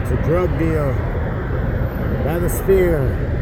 It's a drug deal by the sphere.